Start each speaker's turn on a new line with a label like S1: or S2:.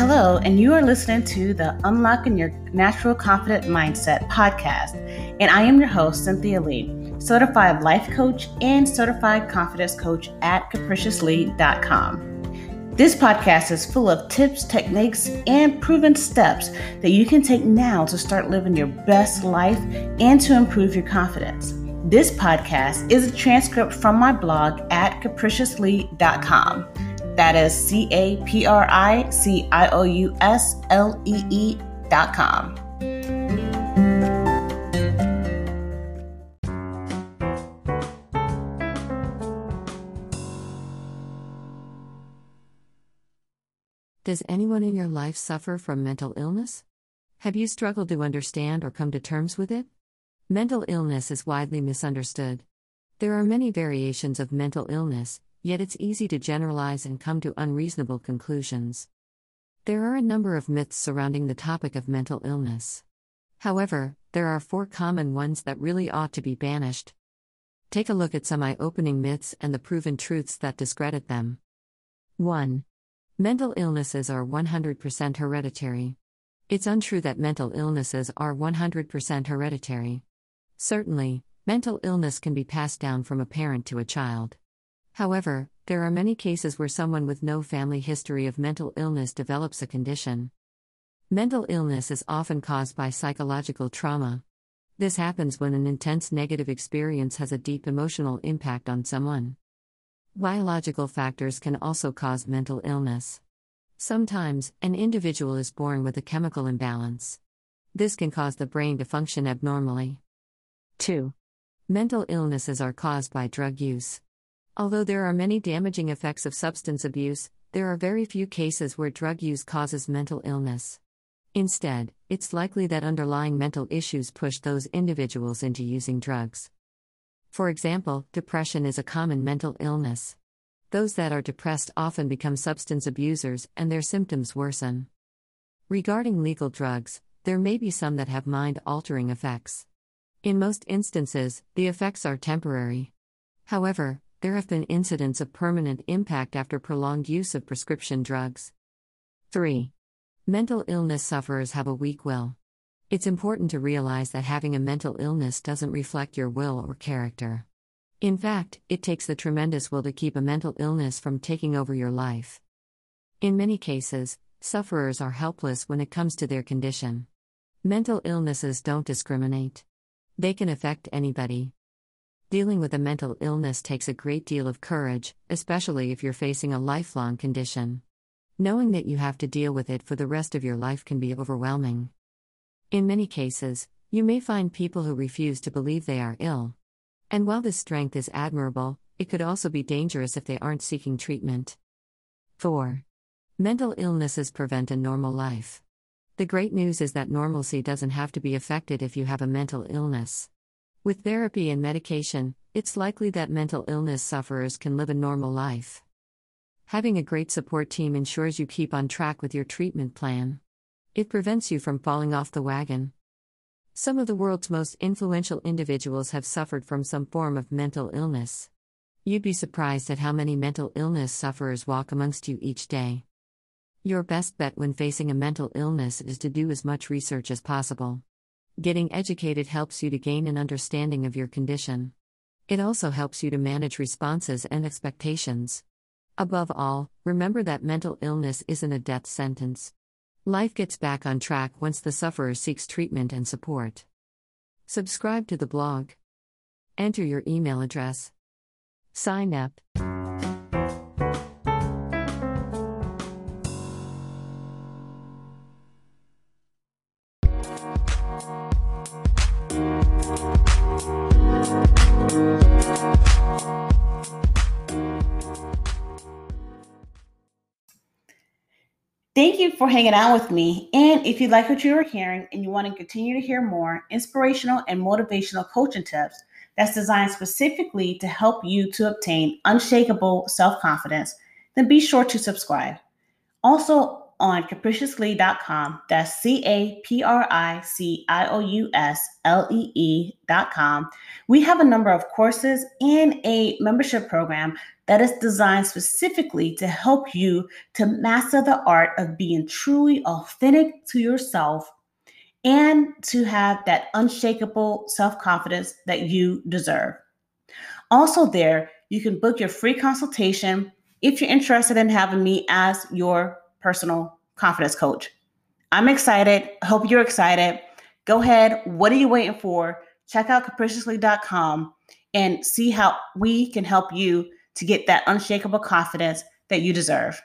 S1: Hello, and you are listening to the Unlocking Your Natural Confident Mindset podcast. And I am your host, Cynthia Lee, certified life coach and certified confidence coach at capriciouslee.com. This podcast is full of tips, techniques, and proven steps that you can take now to start living your best life and to improve your confidence. This podcast is a transcript from my blog at capriciouslee.com. That is C A P R I C I O U S L E E dot com.
S2: Does anyone in your life suffer from mental illness? Have you struggled to understand or come to terms with it? Mental illness is widely misunderstood. There are many variations of mental illness, yet it's easy to generalize and come to unreasonable conclusions. There are a number of myths surrounding the topic of mental illness. However, there are four common ones that really ought to be banished. Take a look at some eye opening myths and the proven truths that discredit them. 1. Mental illnesses are 100% hereditary. It's untrue that mental illnesses are 100% hereditary. Certainly, mental illness can be passed down from a parent to a child. However, there are many cases where someone with no family history of mental illness develops a condition. Mental illness is often caused by psychological trauma. This happens when an intense negative experience has a deep emotional impact on someone. Biological factors can also cause mental illness. Sometimes, an individual is born with a chemical imbalance. This can cause the brain to function abnormally. 2. Mental illnesses are caused by drug use. Although there are many damaging effects of substance abuse, there are very few cases where drug use causes mental illness. Instead, it's likely that underlying mental issues push those individuals into using drugs. For example, depression is a common mental illness. Those that are depressed often become substance abusers and their symptoms worsen. Regarding legal drugs, there may be some that have mind altering effects. In most instances, the effects are temporary. However, there have been incidents of permanent impact after prolonged use of prescription drugs. 3. Mental illness sufferers have a weak will. It's important to realize that having a mental illness doesn't reflect your will or character. In fact, it takes a tremendous will to keep a mental illness from taking over your life. In many cases, sufferers are helpless when it comes to their condition. Mental illnesses don't discriminate, they can affect anybody. Dealing with a mental illness takes a great deal of courage, especially if you're facing a lifelong condition. Knowing that you have to deal with it for the rest of your life can be overwhelming. In many cases, you may find people who refuse to believe they are ill. And while this strength is admirable, it could also be dangerous if they aren't seeking treatment. 4. Mental illnesses prevent a normal life. The great news is that normalcy doesn't have to be affected if you have a mental illness. With therapy and medication, it's likely that mental illness sufferers can live a normal life. Having a great support team ensures you keep on track with your treatment plan. It prevents you from falling off the wagon. Some of the world's most influential individuals have suffered from some form of mental illness. You'd be surprised at how many mental illness sufferers walk amongst you each day. Your best bet when facing a mental illness is to do as much research as possible. Getting educated helps you to gain an understanding of your condition. It also helps you to manage responses and expectations. Above all, remember that mental illness isn't a death sentence. Life gets back on track once the sufferer seeks treatment and support. Subscribe to the blog. Enter your email address. Sign up.
S1: Thank you for hanging out with me. And if you like what you are hearing and you want to continue to hear more inspirational and motivational coaching tips that's designed specifically to help you to obtain unshakable self confidence, then be sure to subscribe. Also, on capriciouslee.com. That's C A P R I C I O U S L E E.com. We have a number of courses and a membership program that is designed specifically to help you to master the art of being truly authentic to yourself and to have that unshakable self confidence that you deserve. Also, there, you can book your free consultation if you're interested in having me as your personal confidence coach. I'm excited. Hope you're excited. Go ahead. What are you waiting for? Check out capriciouslee.com and see how we can help you to get that unshakable confidence that you deserve.